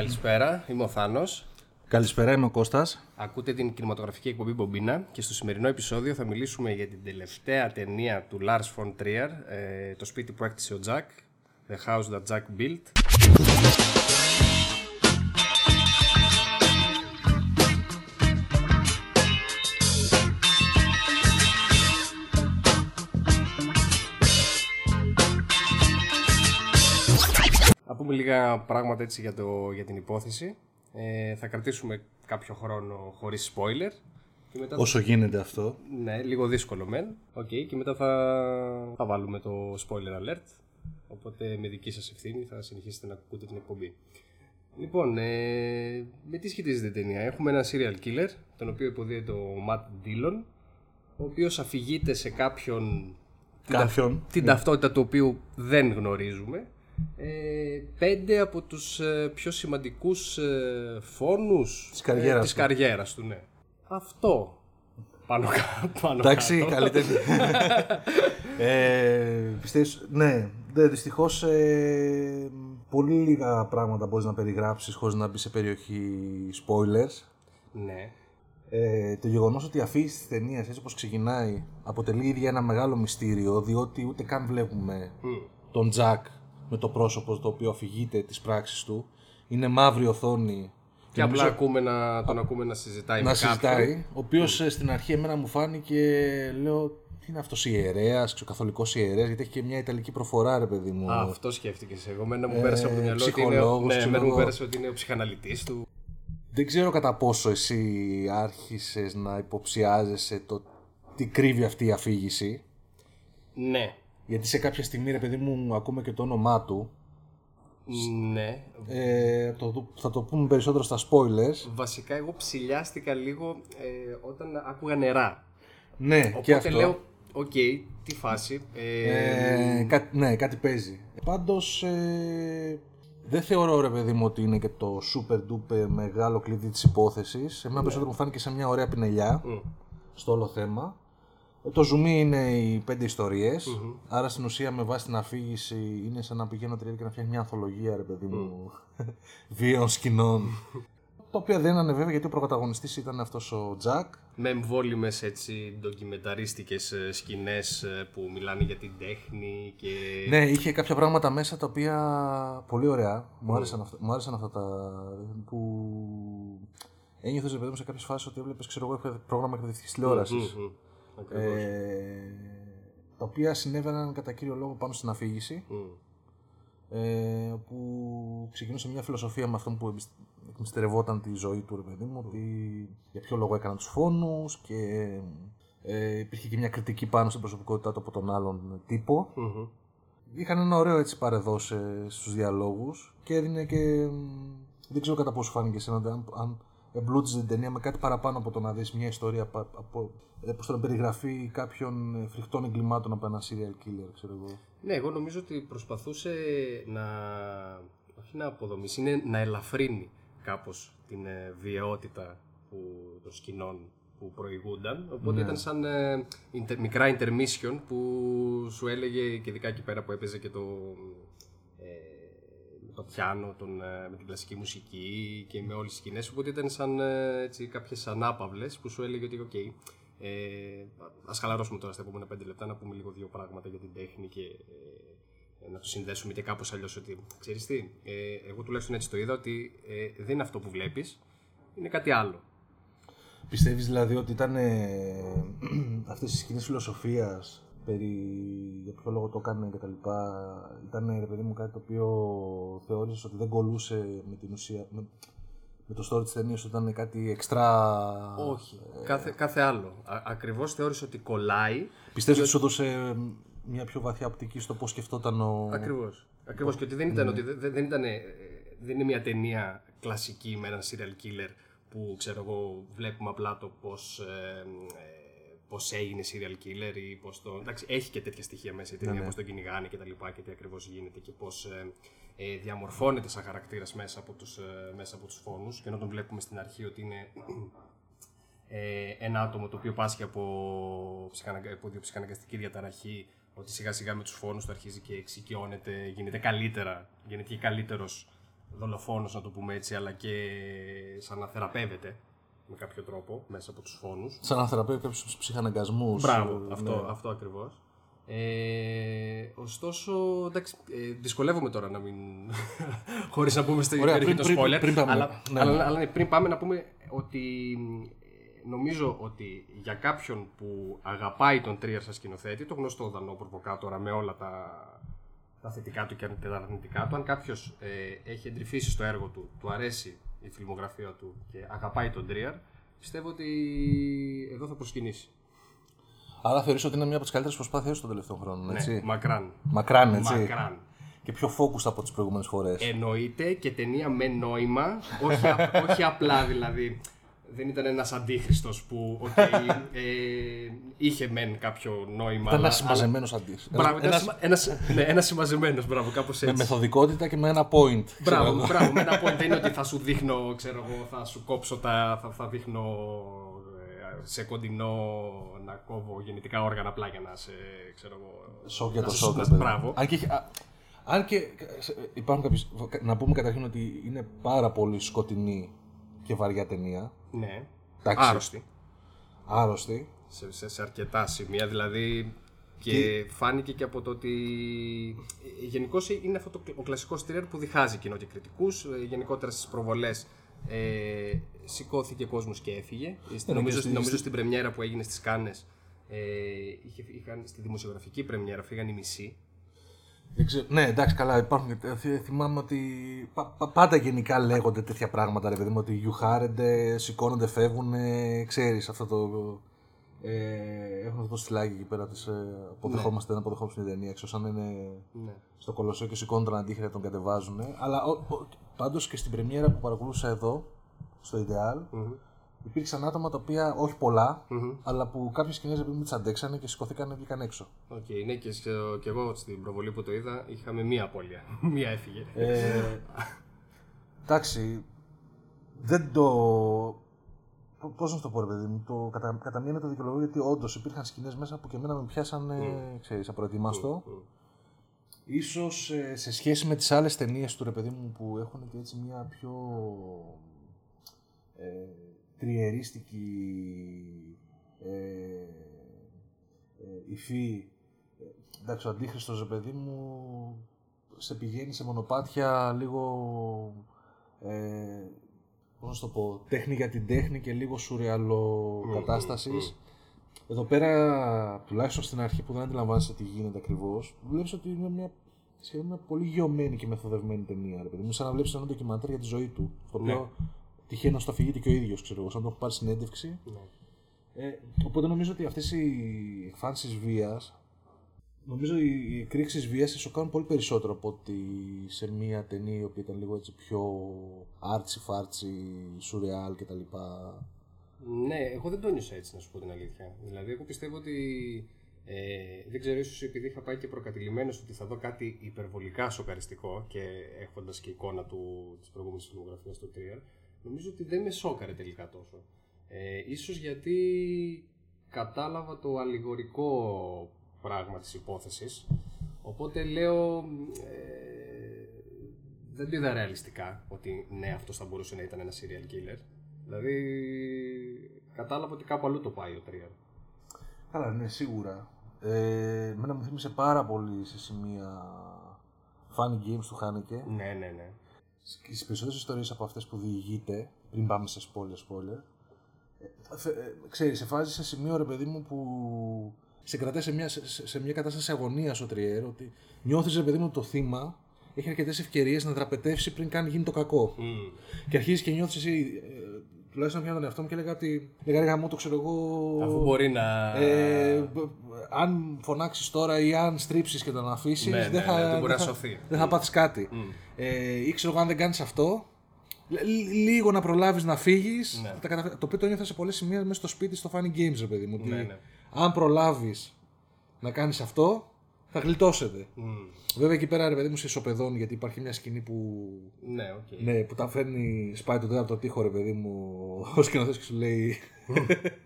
Καλησπέρα, είμαι ο Θάνος. Καλησπέρα, είμαι ο Κώστας. Ακούτε την κινηματογραφική εκπομπή Μπομπίνα και στο σημερινό επεισόδιο θα μιλήσουμε για την τελευταία ταινία του Lars von Trier, ε, το σπίτι που έκτισε ο Jack, The House That Jack Built. Πούμε λίγα πράγματα έτσι για, το, για την υπόθεση. Ε, θα κρατήσουμε κάποιο χρόνο χωρίς spoiler. Και μετά Όσο γίνεται αυτό. Ναι, λίγο δύσκολο μεν. Οκ, και μετά θα, θα βάλουμε το spoiler alert. Οπότε με δική σας ευθύνη θα συνεχίσετε να ακούτε την εκπομπή. Λοιπόν, ε, με τι σχετίζεται η ταινία; Έχουμε ένα serial killer, τον οποίο υποδύεται ο Matt Dillon, ο οποίος αφηγείται σε κάποιον την, Κάποιον. τα- την ταυτότητα του οποίου δεν γνωρίζουμε. Ε, πέντε από τους ε, πιο σημαντικούς ε, φόνους Της καριέρας ε, της του. καριέρας του. Ναι. Αυτό. Πάνω, κα- πάνω Εντάξει, κάτω. καλύτερη. ε, πιστεύεις, ναι, ναι δυστυχώς ε, πολύ λίγα πράγματα μπορείς να περιγράψεις χωρίς να μπει σε περιοχή spoilers. Ναι. Ε, το γεγονός ότι η αφήγηση της ταινίας έτσι όπως ξεκινάει αποτελεί ίδια ένα μεγάλο μυστήριο διότι ούτε καν βλέπουμε Μμ. τον Τζακ με το πρόσωπο το οποίο αφηγείται τις πράξεις του. Είναι μαύρη οθόνη Και απλά ακούμε να, τον ακούμε να συζητάει να με κάποιον. συζητάει, ο οποίος στην αρχή εμένα μου φάνηκε, λέω, τι είναι αυτός ιερέας, καθολικός ιερέας, γιατί έχει και μια ιταλική προφορά, ρε παιδί μου. Α, αυτό σκέφτηκες. Εγώ μένα μου πέρασε από το μυαλό ότι είναι, ο- ψυχολόγος, ναι, ξέρω εμένα μου εγώ. πέρασε ότι είναι ο ψυχαναλυτής του. Δεν ξέρω κατά πόσο εσύ άρχισες να υποψιάζεσαι το τι κρύβει αυτή η αφήγηση. Ναι. Γιατί σε κάποια στιγμή, ρε παιδί μου, ακούμε και το όνομά του. Ναι. Ε, το, θα το πούμε περισσότερο στα spoilers. Βασικά εγώ ψυλλιάστηκα λίγο ε, όταν άκουγα νερά. Ναι, Οπότε και αυτό. λέω, οκ, τι φάση. Ε, Ε, κάτι, ναι, κάτι παίζει. Πάντως, ε, δεν θεωρώ ρε παιδί μου ότι είναι και το super duper μεγάλο κλειδί της υπόθεσης. Εμένα περισσότερο μου φάνηκε σαν μια ωραία πινελιά μ, στο όλο θέμα. Ε, Το zoom είναι οι πέντε ιστορίες, άρα στην ουσία με βάση την αφήγηση είναι σαν να πηγαίνω τρία και να φτιάχνει μια ανθολογία ρε παιδί μου βίαιων σκηνών. Το οποίο δεν είναι βέβαια γιατί ο πρωταγωνιστής ήταν αυτός ο Τζακ. με εμβόλυμες έτσι ντοκιμεταρίστικες ε, σκηνές ε, που μιλάνε για την τέχνη και... Ναι, είχε κάποια πράγματα μέσα τα οποία πολύ ωραία. Μου άρεσαν, αυτά, μου άρεσαν αυτά τα. που. Ένιωθες ρε παιδί μου σε κάποιες φάσεις ότι έβλεπες ξέρω εγώ εκπαιδε- πρόγραμμα εκπαιδευτικής τηλεόρασης. Μ, μ, ακριβώς. Ε, τα οποία συνέβαιναν κατά κύριο λόγο πάνω στην αφήγηση. Μ. Ε, που ξεκινούσε μια φιλοσοφία με αυτόν που εμπισ- εκμυστερευόταν τη ζωή του, ρε παιδί μου, ότι για ποιο λόγο έκανα τους φόνους και ε, υπήρχε και μια κριτική πάνω στην προσωπικότητά του από τον άλλον τύπο. Μμμ. Είχαν ένα ωραίο έτσι παρεδώσει στους διαλόγους και έδινε και... μ, Δεν ξέρω κατά πόσο φάνηκε σε αν, αν εμπλούτιζε την ταινία με κάτι παραπάνω από το να δεις μια ιστορία πα- από, ε, πώς το να περιγραφεί κάποιων ε, φρικτών εγκλημάτων από ένα serial killer, ξέρω εγώ. Ναι, εγώ νομίζω ότι προσπαθούσε να. όχι να αποδομήσει, είναι να ελαφρύνει κάπως την ε, βιαιότητα που, των σκηνών που προηγούνταν. Οπότε ήταν σαν ε, inter- μικρά intermission που σου έλεγε και ειδικά εκεί πέρα που έπαιζε και το, ε, με το πιάνο, τον, ε, με την κλασική μουσική και με όλες τις σκηνές. Οπότε ήταν σαν ε, έτσι, κάποιες ανάπαυλες που σου έλεγε ότι οκ, ε, ας χαλαρώσουμε τώρα στα επόμενα πέντε λεπτά να πούμε λίγο δύο πράγματα για την τέχνη και ε, να το συνδέσουμε και κάπως αλλιώς ότι ξέρεις τι, ε, εγώ τουλάχιστον έτσι το είδα ότι ε, δεν είναι αυτό που βλέπεις, είναι κάτι άλλο. Πιστεύεις δηλαδή ότι ήταν ε, αυτές οι σκηνές φιλοσοφίας περί για ποιο λόγο το έκανε και τα λοιπά ήταν ρε παιδί μου κάτι το οποίο θεώρησες ότι δεν κολούσε με την ουσία με, με το story της ταινίας ότι ήταν κάτι εξτρά Όχι, κάθε, κάθε άλλο. Α, ακριβώς θεώρησα ότι κολλάει. Πιστεύεις ότι σου έδωσε μια πιο βαθιά οπτική στο πώς σκεφτόταν ο... Ακριβώς. Ακριβώς και ότι δεν ήταν, ότι, δεν, δεν ήταν, ε, δεν είναι μια ταινία κλασική με έναν serial killer που ξέρω εγώ βλέπουμε απλά το πώς, ε, ε, πώς έγινε serial killer ή πώς το... Εντάξει, έχει και τέτοια στοιχεία μέσα η ταινία, πώς τον κυνηγάνε και τα λοιπά και τι ακριβώς γίνεται και πώς ε, ε, διαμορφώνεται σαν χαρακτήρας μέσα από τους, ε, μέσα από τους φόνους. Και ενώ τον βλέπουμε στην αρχή ότι είναι ε, ένα άτομο το οποίο πάσχει από, ψυχαναγκα... από ψυχαναγκαστική διαταραχή, ότι σιγά σιγά με τους φόνους του αρχίζει και εξοικειώνεται, γίνεται καλύτερα, γίνεται και καλύτερος δολοφόνος να το πούμε έτσι, αλλά και σαν να θεραπεύεται με κάποιο τρόπο μέσα από τους φόνους. Σαν να θεραπεύει κάποιου ψυχαναγκασμούς. Μπράβο, αυτό, αυτό ακριβώς. Ε, ωστόσο, εντάξει, ε, δυσκολεύομαι τώρα να μην. χωρίς να πούμε στην Ωραία, περιοχή πριν- των πριν- spoiler. πριν πάμε. αλλά, Ναι. αλλά, αλλά ναι, πριν πάμε να πούμε ότι ε, νομίζω ότι για κάποιον που αγαπάει τον Τρίερ σαν σκηνοθέτη, το γνωστό δανό προβοκάτορα με όλα τα, τα θετικά του και τα αρνητικά του, αν κάποιος ε, έχει εντρυφήσει στο έργο του, του αρέσει η φιλμογραφία του και αγαπάει τον Τρίερ, πιστεύω ότι εδώ θα προσκυνήσει. Άρα θεωρείς ότι είναι μια από τις καλύτερες προσπάθειε των τελευταίων χρόνων. Έτσι. Ναι, μακράν. Μακράν, έτσι; Μακράν. Και πιο focused από τις προηγούμενες φορές. Εννοείται και ταινία με νόημα, όχι, απ- όχι απλά δηλαδή. Δεν ήταν ένας αντίχριστος που οκ, ε, είχε μεν κάποιο νόημα. Ήταν ένας αλλά- συμμαζεμένος αντί. αλλά- Μπράβο, ήταν σημα- ένας, ναι, ένας συμμαζεμένος, μπράβο, κάπως Με έτσι. μεθοδικότητα και με ένα point. ξέρω Μπράβο, εγώ. μπράβο, με ένα point δεν είναι ότι θα σου δείχνω, ξέρω εγώ, θα σου κόψω τα, θα, θα δείχνω ε, σε κοντινό να κόβω γεννητικά όργανα απλά για να σε, ξέρω εγώ... Σοκ για να το σε- σοκ. να- ρε παιδί. Μπράβο. Αν και, έχει- α, αν και ε, υπάρχουν κάποιες, να πούμε καταρχήν ότι είναι πάρα πολύ σκοτεινή και βαριά ταινία. Ναι. Εντάξει. Άρρωστη. Άρρωστη. σε, σε, σε αρκετά σημεία. Δηλαδή και φάνηκε και από το ότι γενικώς είναι αυτό το, ο κλασικός τρίερ που διχάζει κοινό και κριτικούς. Γενικότερα στις προβολές ε, σηκώθηκε κόσμος και έφυγε. Στην- Ναι, νομίζω, και στη- νομίζω στην πρεμιέρα που έγινε στις Κάνε. Ε, είχε, είχαν, στη δημοσιογραφική πρεμιέρα φύγαν οι μισοί. Δεν ξέρω- Ναι, εντάξει, καλά. Υπάρχουν, και- θυ- θυμάμαι ότι πα- πα- πάντα γενικά λέγονται τέτοια πράγματα. Ρε παιδί μου, ότι γιουχάρενται, σηκώνονται, φεύγουν. Ξέρεις αυτό το. Ε, έχουν αυτό το στυλάκι εκεί πέρα. Τις, ε, αποδεχόμαστε, δεν αποδεχόμαστε την ταινία. Έξω, σαν είναι Ναι. στο κολοσσό και σηκώνουν τον αντίχειρα και τον κατεβάζουν. Αλλά πάντως και στην πρεμιέρα που παρακολούθησα εδώ, στο Ideal, Μμμ. Υπήρξαν άτομα τα οποία, όχι πολλά, Μμμ. αλλά που κάποιες σκηνές επειδή μου τις αντέξανε και σηκωθήκαν και βγήκαν έξω. Οκ, ναι, και, στο- και εγώ στην προβολή που το είδα είχαμε μία απώλεια. μία έφυγε. Ε, εντάξει, δεν το. Πώς να σου το πω, ρε παιδί μου, το, κατά, κατά μία έννοια το δικαιολογώ γιατί όντως υπήρχαν σκηνές μέσα που και εμένα με πιάσαν, mm. ξέρεις, απροετοίμαστο. Μμ. Ίσως ε, σε σχέση με τις άλλες ταινίες του ρε παιδί μου που έχουν και έτσι μια πιο ε, θριλερίστικη ε, ε, υφή ε, εντάξει ο Αντίχριστος ρε παιδί μου σε πηγαίνει σε μονοπάτια λίγο ε, πώς να σου το πω τέχνη για την τέχνη και λίγο σουρεαλο κατάστασης εδώ πέρα, τουλάχιστον στην αρχή που δεν αντιλαμβάνεσαι τι γίνεται ακριβώς, βλέπεις ότι είναι μια σχεδόν μια πολύ γεωμένη και μεθοδευμένη ταινία. Ρε παιδί μου, σαν να βλέπεις ένα ντοκιμαντέρ για τη ζωή του. Το οποίο Ναι. Τυχαίνει να στο αφηγείται και ο ίδιος, ξέρω εγώ, σαν να το έχω πάρει συνέντευξη. Ναι. Ε, οπότε νομίζω ότι αυτές οι εκφάνσεις βίας, νομίζω οι, οι εκρήξεις βίας σε σοκάρουν πολύ περισσότερο από ότι σε μια ταινία η οποία ήταν λίγο έτσι πιο άρτσι φάρτσι, σουρεάλ κτλ. Ναι, εγώ δεν το νιώσα έτσι, να σου πω την αλήθεια. Δηλαδή, εγώ πιστεύω ότι. Ε, δεν ξέρω, ίσως επειδή είχα πάει και προκατηλημένος ότι θα δω κάτι υπερβολικά σοκαριστικό και έχοντας και εικόνα του της προηγούμενης φιλμογραφία στο Trier, νομίζω ότι δεν με σόκαρε τελικά τόσο. Ε, ίσως γιατί κατάλαβα το αλληγορικό πράγμα της υπόθεσης οπότε λέω ε, δεν το είδα ρεαλιστικά ότι ναι αυτός θα μπορούσε να ήταν ένα serial killer δηλαδή κατάλαβα ότι κάπου αλλού το πάει ο Τρίαρ Καλά, ναι, σίγουρα. Ε, εμένα μου θύμισε πάρα πολύ σε σημεία funny games του Χάνεκε. ναι ναι ναι Και στις περισσότερες ιστορίες από αυτές που διηγείται, πριν πάμε σε spoiler, spoiler, ε, θε- ε, ξέρεις, σε φάση σε σημείο ρε παιδί μου που σε κρατάει σε μια, σε, σε μια κατάσταση αγωνίας ο Τριέρ, ότι νιώθεις ρε παιδί μου το θύμα έχει αρκετές ευκαιρίες να δραπετεύσει πριν καν γίνει το κακό. Μμ. Και αρχίζεις και νιώθεις εσύ, ε, τουλάχιστον πια τον εαυτό μου και έλεγα ότι. Λέγα ρε γαμό, το ξέρω εγώ. αφού μπορεί να Ε, μπ- αν φωνάξεις τώρα ή αν στρίψεις και τον αφήσεις, Ναι, ναι, δεν θα, ναι, δεν μπορεί δεν να θα- σωθεί. δεν θα πάθεις κάτι. Μμ. Ε, ή ξέρω εγώ, αν δεν κάνεις αυτό, λ- λίγο να προλάβεις να φύγεις. Ναι. Το οποίο το νιώθω σε πολλές σημεία μέσα στο σπίτι στο Funny Games, ρε παιδί μου. ότι Ναι, ναι. Αν προλάβεις να κάνεις αυτό, Θα γλιτώσετε. Μμ. Βέβαια εκεί πέρα ρε παιδί μου σε ισοπεδώνει γιατί υπάρχει μια σκηνή που. Ναι, οκ. Ναι, που τα φέρνει, σπάει το τέταρτο τείχο ρε παιδί μου ο σκηνοθέτης και σου λέει.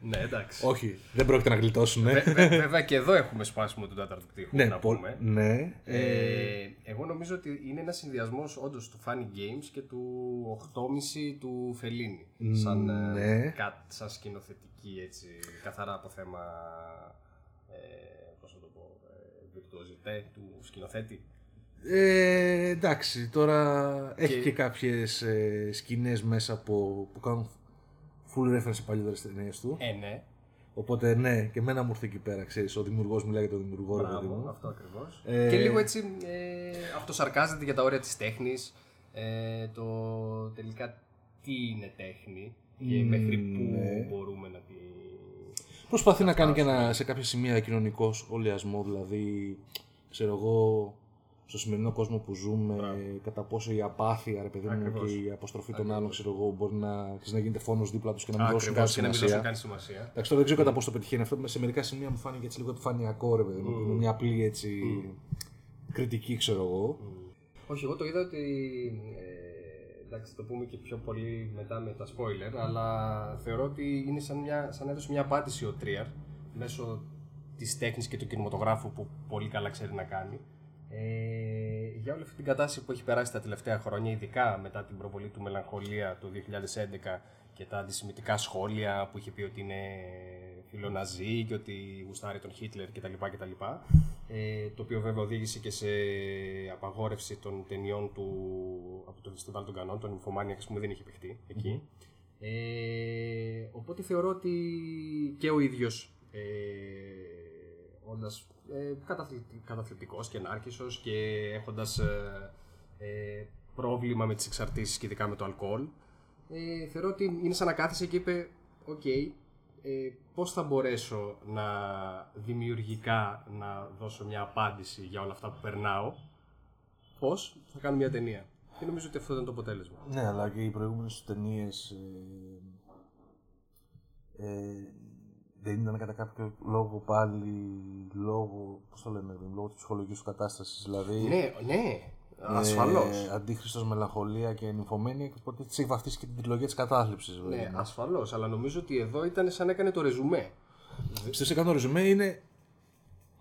Ναι, εντάξει. Όχι, δεν πρόκειται να γλιτώσουν. Βε- βε- βέβαια και εδώ έχουμε σπάσιμο του τέταρτου τείχου. ναι, να πο- πούμε. ναι. Ε, εγώ νομίζω ότι είναι ένας συνδυασμός όντως του Funny Games και του 8,5 του Φελίνη. Σαν, ε, ναι. κα- σαν σκηνοθετική έτσι, καθαρά από θέμα. Ε, πώς να το πω, ε, βιρτουοζιτέ του σκηνοθέτη; Ε, εντάξει, τώρα έχει Και- και κάποιες ε, σκηνές μέσα που, που κάνουν full reference σε παλιότερες ταινίες του. Ε, ναι, Οπότε ναι, και εμένα μου ήρθε εκεί πέρα, ξέρεις, ο δημιουργός μιλάει για τον δημιουργό, ρε παιδί μπράβο, μου. αυτό ακριβώς. Ε, Και λίγο έτσι ε, αυτοσαρκάζεται για τα όρια της τέχνης. Ε, το τελικά τι είναι τέχνη και Μ, μέχρι πού ναι. μπορούμε να τη. Προσπαθεί να κάνει και ένα, σε κάποια σημεία κοινωνικός σχολιασμό, δηλαδή, ξέρω εγώ, στο σημερινό κόσμο που ζούμε, κατά πόσο η απάθεια, ρε παιδί μου, Ακριβώς. και η αποστροφή των άλλων, ξέρω εγώ, μπορεί να, ξέρεις, να γίνεται φόνος δίπλα τους και να μην δώσουν Ακριβώς, καν και να μην σημασία. δώσουν καν σημασία. Εντάξει, τώρα δεν ξέρω κατά πόσο το πετυχαίνει αυτό. Σε μερικά σημεία μου φάνηκε έτσι λίγο επιφανειακό, ρε παιδί μου. που Είναι μια απλή έτσι. κριτική, ξέρω εγώ. Όχι, εγώ το είδα ότι. Ε, εντάξει, θα το πούμε και πιο πολύ μετά με τα spoiler, αλλά θεωρώ ότι είναι σαν, μια, σαν να έδωσε μια απάντηση ο Τρίαρ μέσω της τέχνης και του κινηματογράφου που πολύ καλά ξέρει να κάνει. Ε, για όλη αυτή την κατάσταση που έχει περάσει τα τελευταία χρόνια, ειδικά μετά την προβολή του Μελαγχολία το 2011 και τα αντισημιτικά σχόλια που είχε πει ότι είναι φιλοναζί και ότι γουστάρει τον Χίτλερ κτλ. κτλ. Ε, το οποίο βέβαια οδήγησε και σε απαγόρευση των ταινιών του από το Φεστιβάλ των Κανών, το Nymphomaniac, ας πούμε, δεν είχε παιχτεί εκεί. Ε, οπότε θεωρώ ότι και ο ίδιος ε, όντας ε, καταθλιπτι- καταθλιπτικός και νάρκισσος και έχοντας ε, ε, πρόβλημα με τις εξαρτήσεις και ειδικά με το αλκοόλ ε, θεωρώ ότι είναι σαν να κάθισε και είπε «OK, ε, πώς θα μπορέσω να δημιουργικά να δώσω μια απάντηση για όλα αυτά που περνάω πώς θα κάνω μια ταινία». Και νομίζω ότι αυτό ήταν το αποτέλεσμα. Ναι, αλλά και οι προηγούμενες ταινίες. Ε, ε, δεν ήταν κατά κάποιο λόγο πάλι λόγω. Πώς το λένε, λόγω της ψυχολογικής του κατάστασης. Δηλαδή. Ναι, ναι, ασφαλώς. Ε, Αντίχρηστο, μελαγχολία και νυμφωμένη. Και οπότε της έχει βαφτίσει και την τριλογία της κατάθλιψης. Ναι, ασφαλώς, αλλά νομίζω ότι εδώ ήταν σαν να έκανε το ρεζουμέ. Πιστεύω σε κάνω ρεζουμέ είναι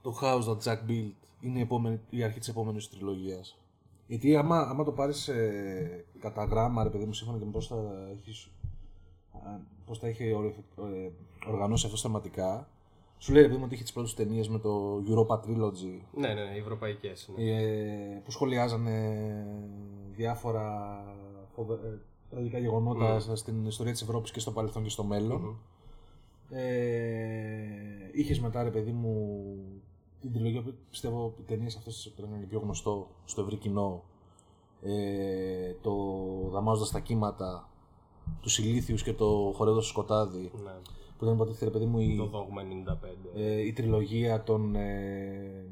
το house that Jack built. Είναι η, επόμενη, η αρχή της επόμενης τριλογίας. Γιατί άμα, άμα το πάρεις ε, κατά γράμμα, ρε παιδί μου, σύμφωνα και με πώς θα έχεις πώς τα είχε ορε- ε, οργανώσει αυτό θεματικά, σου λέει ρε παιδί μου ότι είχε τις πρώτες ταινίες με το Europa Trilogy Ναι, ναι, ναι, οι ευρωπαϊκές. Ναι. ε, που σχολιάζανε διάφορα φοβε- ε, τραγικά γεγονότα στην ιστορία της Ευρώπης και στο παρελθόν και στο μέλλον. Ε, είχες μετά ρε παιδί μου την τριλογία που πιστεύω οι ταινίες αυτές το έκαναν και πιο γνωστό στο ευρύ κοινό ε, το Δαμάζοντας τα κύματα τους Ηλίθιους και το Χορεύοντας στο σκοτάδι ναι. Που ήταν υποτίθεται ρε παιδί μου η, Το δόγμα 95. ε, η τριλογία των, ε,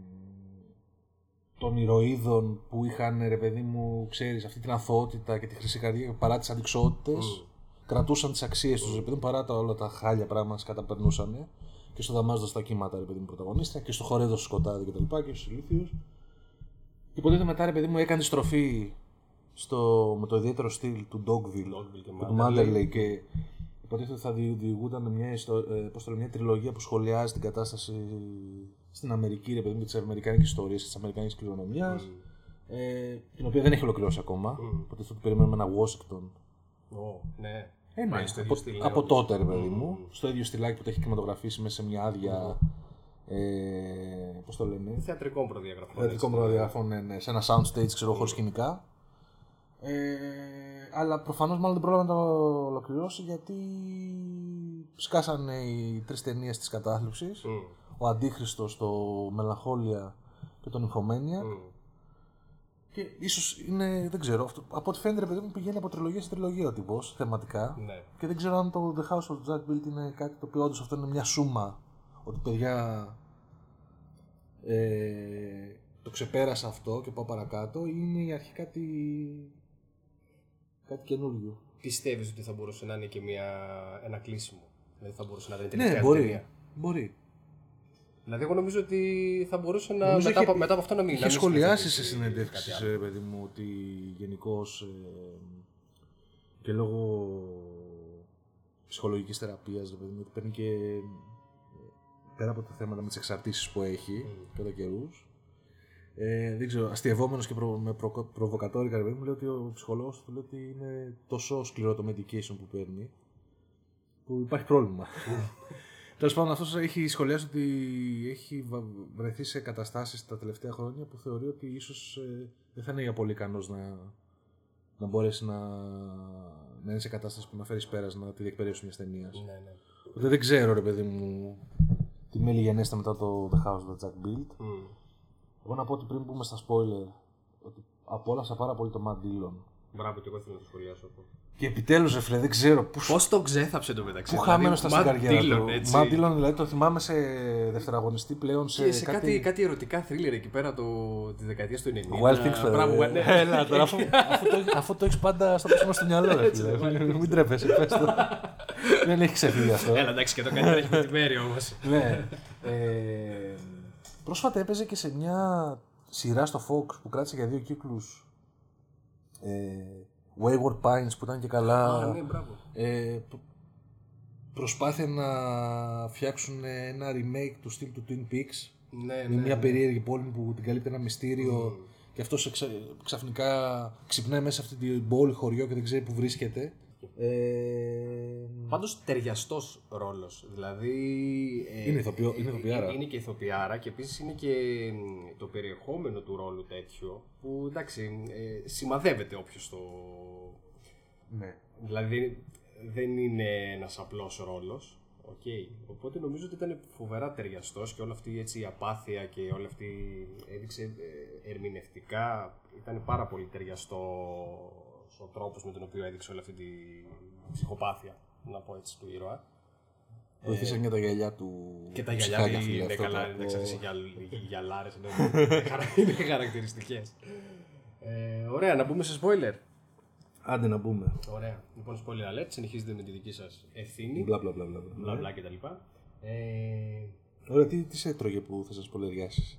των ηρωίδων που είχαν ρε παιδί μου, ξέρεις, αυτή την αθωότητα και τη χρυσή καρδιά παρά τις αντικσότητες κρατούσαν τις αξίες τους ρε παιδί μου παρά τα, όλα τα χάλια πράγματα που καταπερνούσαν και στο δαμάζοντα τα κύματα ρε παιδί μου πρωταγωνίστρια και στο χορέδο στο σκοτάδι και τα λοιπά και στους ηλίθιους και υποτίθεται μετά ρε παιδί μου έκανε στροφή στο, με το ιδιαίτερο στυλ του Dogville, Dogville και και του Manderley. Manderley και υποτίθεται ότι θα δι- διηγούταν μια, ιστο, ε, πώς το λέω, μια τριλογία που σχολιάζει την κατάσταση στην Αμερική, ρε παιδί μου, τις αμερικάνικες ιστορίες και τη αμερικάνικη κληρονομιάς. Ε, την οποία δεν έχει ολοκληρώσει ακόμα. Υποτίθεται ότι περιμένουμε ένα Washington. Ω, ναι. Ε, ναι, Πάει στο ίδιο από, στυλ, ναι, από όντως. τότε, ρε παιδί μου. Στο ίδιο στυλάκι που το έχει κινηματογραφήσει μέσα σε μια άδεια. Ε, Πώς το λένε. Θεατρικών προδιαγραφών. Θεατρικών έτσι. προδιαγραφών, ναι, ναι, σε ένα soundstage, ξέρω, χωρίς σκηνικά. Ε, αλλά προφανώς μάλλον δεν πρόλαβε να το ολοκληρώσει γιατί σκάσανε οι τρεις ταινίες της κατάθλιψης. Μμ, Ο Αντίχριστος, το Μελαγχόλια και τον Νυμφωμένια. μμ. Και ίσως είναι, δεν ξέρω, αυτό, από ό,τι φαίνεται, ρε παιδί μου, πηγαίνει από τριλογία σε τριλογία ο τύπος, θεματικά. Ναι. Και δεν ξέρω αν το The House of Jack Built είναι κάτι το οποίο όντως αυτό είναι μια σούμα. Ότι παιδιά. Ε, το ξεπέρασα αυτό και πάω παρακάτω, ή είναι η αρχή κάτι. Κάτι καινούριο. Πιστεύεις ότι θα μπορούσε να είναι και μια, ένα κλείσιμο; Δηλαδή θα μπορούσε να είναι η Ναι, τελευταία μπορεί. ταινία. Μπορεί. Δηλαδή, εγώ νομίζω ότι θα μπορούσε να Νομίζω μετά, είχε- από, μετά από αυτό να μην. Είχε να μην σχολιάσει σκεφτεί σε κάτι συνέντευξει, άλλο. ρε παιδί μου, ότι γενικώς και λόγω ψυχολογικής θεραπείας, ρε παιδί μου, ότι παίρνει και ε, πέρα από τα θέματα με τις εξαρτήσεις που έχει κατά καιρούς. Ε, δεν ξέρω, αστειευόμενος και προ, με προ, προβοκατόρικα, ρε παιδί μου, λέει ότι ο ψυχολόγος του λέει ότι είναι τόσο σκληρό το medication που παίρνει, που υπάρχει πρόβλημα. Τέλος πάντων, αυτός έχει σχολιάσει ότι έχει βα- βρεθεί σε καταστάσεις τα τελευταία χρόνια που θεωρεί ότι ίσως δεν θα είναι για πολύ ικανός να, να μπορέσει να, να είναι σε κατάσταση που να φέρεις πέρας να τη διεκπαιρέωση μιας ταινίας. Ναι, ναι. Οπότε δεν ξέρω, ρε παιδί μου, τι μέλη γενέστε μετά το The House of the Jack Build. Μμ. Εγώ να πω ότι πριν πούμε στα spoiler, ότι απόλαυσα πάρα πολύ το Matt Dillon. Μπράβο, και εγώ θέλω να το σχολιάσω αυτό. Και επιτέλους, ρε φίλε, δεν ξέρω πού Πώς το ξέθαψε το μεταξύ. Πού δηλαδή, χαμένο στα Matt στην καριέρα Dillon, του. έτσι. Matt Dillon, δηλαδή το θυμάμαι σε δευτεραγωνιστή πλέον σε, Και σε κάτι, κάτι ερωτικά θρίλερ εκεί πέρα το, της δεκαετίας του 90. Wild Things, παιδί. Μπράβο, ναι. Έλα τώρα, αφού, αφού, το, αφού το έχεις πάντα στο πίσω στο μυαλό, ρε φίλε. Μην τρέπεσαι, πες το. Δεν έχει ξεφύγει αυτό. Έλα, εντάξει, και το καλύτερο έχει με τη μέρη όμως. ναι. Ε, πρόσφατα έπαιζε και σε μια σειρά στο Fox που κράτησε για δύο κύκλους ε, Wayward Pines που ήταν και καλά. Α, ναι, μπράβο. ε, προ- προσπάθεια να φτιάξουν ένα remake του στυλ του Twin Peaks Ναι, με ναι. μια περίεργη πόλη που την καλύπτει ένα μυστήριο Mm. και αυτός ξαφνικά ξυπνάει μέσα σε αυτή την πόλη χωριό και δεν ξέρει που βρίσκεται. Ε, Πάντως ταιριαστός ρόλος. Δηλαδή. ε, Είναι ηθοποιό- είναι ε, ηθοποιάρα. Είναι και ηθοποιάρα και επίσης είναι και μ, το περιεχόμενο του ρόλου τέτοιο που εντάξει, ε, σημαδεύεται όποιος το. ναι. Δηλαδή δεν είναι ένας απλός ρόλος. Okay. Οπότε νομίζω ότι ήταν φοβερά ταιριαστός και όλη αυτή έτσι, η απάθεια και όλη αυτή έδειξε ε, ερμηνευτικά. Ήταν πάρα πολύ ταιριαστό ο τρόπος με τον οποίο έδειξε όλη αυτή τη ψυχοπάθεια, να πω έτσι, του ήρωα. Βοηθήσαν και τα γυαλιά του. Και τα γυαλιά ψυχάκια, του φίλε, είναι αυτό καλά, το- εντάξει, αυτές οι γυαλ- οι γυαλάρες είναι, χαρα- είναι χαρακτηριστικές. Ε, ωραία, να μπούμε σε spoiler. Άντε να μπούμε. Ωραία. Λοιπόν, spoiler alert, συνεχίζετε με τη δική σας ευθύνη, Μπλα μπλα μπλα. μπλα. μπλα μπλα κτλ. Ε, Ωραία, τι, τι σε έτρωγε που θα σας πολεριάσει.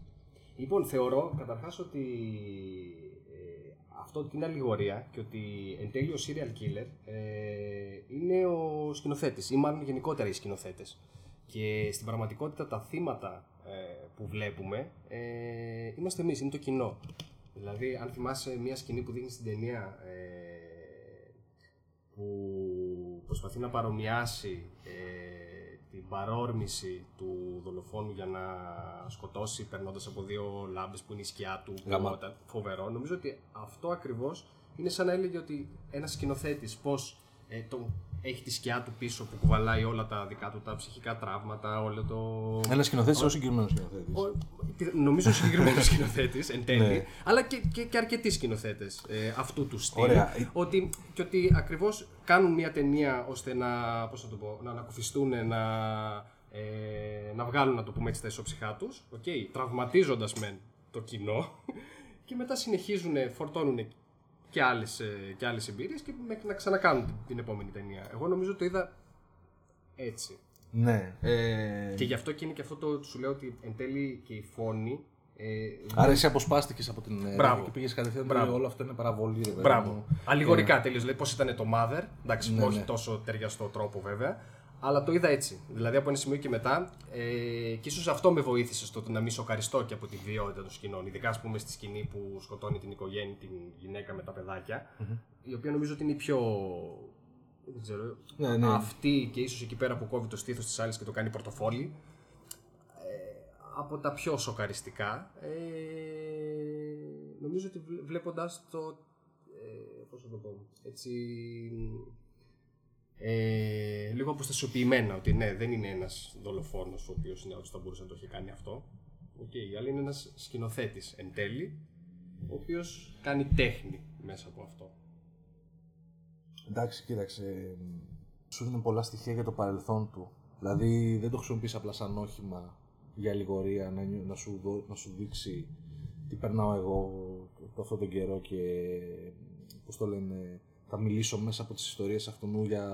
λοιπόν, θεωρώ καταρχάς ότι ε, αυτό ότι είναι αλληγορία και ότι εν τέλει ο serial killer ε, είναι ο σκηνοθέτης ή μάλλον γενικότερα οι σκηνοθέτες. Και στην πραγματικότητα τα θύματα ε, που βλέπουμε ε, είμαστε εμείς, είναι το κοινό. Δηλαδή, αν θυμάσαι μια σκηνή που δείχνει στην ταινία ε, που προσπαθεί να παρομοιάσει ε, την παρόρμηση του δολοφόνου για να σκοτώσει περνώντας από δύο λάμπες που είναι η σκιά του Γαμά. όταν- φοβερό. Νομίζω ότι αυτό ακριβώς είναι σαν να έλεγε ότι ένας σκηνοθέτης πώς ε, το, έχει τη σκιά του πίσω που κουβαλάει όλα τα δικά του τα ψυχικά τραύματα, όλο το... Ένα σκηνοθέτης, ω συγκεκριμένος σκηνοθέτης. Ο- πι- νομίζω συγκεκριμένος σκηνοθέτης εν τέλει, Ναι. αλλά και, και, και αρκετοί σκηνοθέτες ε, αυτού του στυλ. Ωραία. Ότι, και ότι ακριβώς κάνουν μια ταινία ώστε να, πώς να, το πω, να ανακουφιστούν, να, ε, να βγάλουν, να το πούμε έτσι, τα ισόψυχά τους, okay, τραυματίζοντας μεν το κοινό, και μετά συνεχίζουν, φορτώνουν και άλλες, ε, και άλλες εμπειρίες και μέχρι να ξανακάνουν την, την επόμενη ταινία. Εγώ νομίζω το είδα έτσι. Ναι. Ε, Και γι' αυτό και είναι και αυτό το σου λέω ότι εν τέλει και η φόνη. Ε, Άρα εσύ αποσπάστηκες από την. ε, Μπράβο. Και πήγες κατευθείαν. Μπράβο. ότι Όλο αυτό είναι παραβολή, ρε παιδί Μπράβο. μου. Αλληγορικά τελείω. Δηλαδή πώς ήταν το Mother. Εντάξει, Ναι, όχι ναι. τόσο ταιριαστό τρόπο βέβαια. Αλλά το είδα έτσι. Δηλαδή από ένα σημείο και μετά. Ε, και ίσως αυτό με βοήθησε στο να μην σοκαριστώ και από τη βιότητα των σκηνών. Ειδικά ας πούμε στη σκηνή που σκοτώνει την οικογένεια, την γυναίκα με τα παιδακια Η οποία νομίζω ότι είναι η πιο. Δεν ξέρω. Ναι, ναι. Αυτή και ίσως εκεί πέρα που κόβει το στήθος της άλλης και το κάνει πορτοφόλι. Ε, από τα πιο σοκαριστικά. Ε, νομίζω ότι βλέ- βλέποντας το ε, πώς θα το πω, έτσι, ε, λίγο αποστασιοποιημένα ότι ναι, δεν είναι ένας δολοφόνος ο οποίος είναι, θα μπορούσε να το έχει κάνει αυτό. Okay, αλλά είναι ένας σκηνοθέτης εν τέλει, ο οποίος κάνει τέχνη μέσα από αυτό. Εντάξει, κοίταξε. Σου δίνει πολλά στοιχεία για το παρελθόν του. Δηλαδή δεν το χρησιμοποιείς απλά σαν όχημα για αλληγορία να, νιώ- να, σου, δω- να σου δείξει τι περνάω εγώ αυτόν τον καιρό και πώς το λένε, θα μιλήσω μέσα από τις ιστορίες αυτού για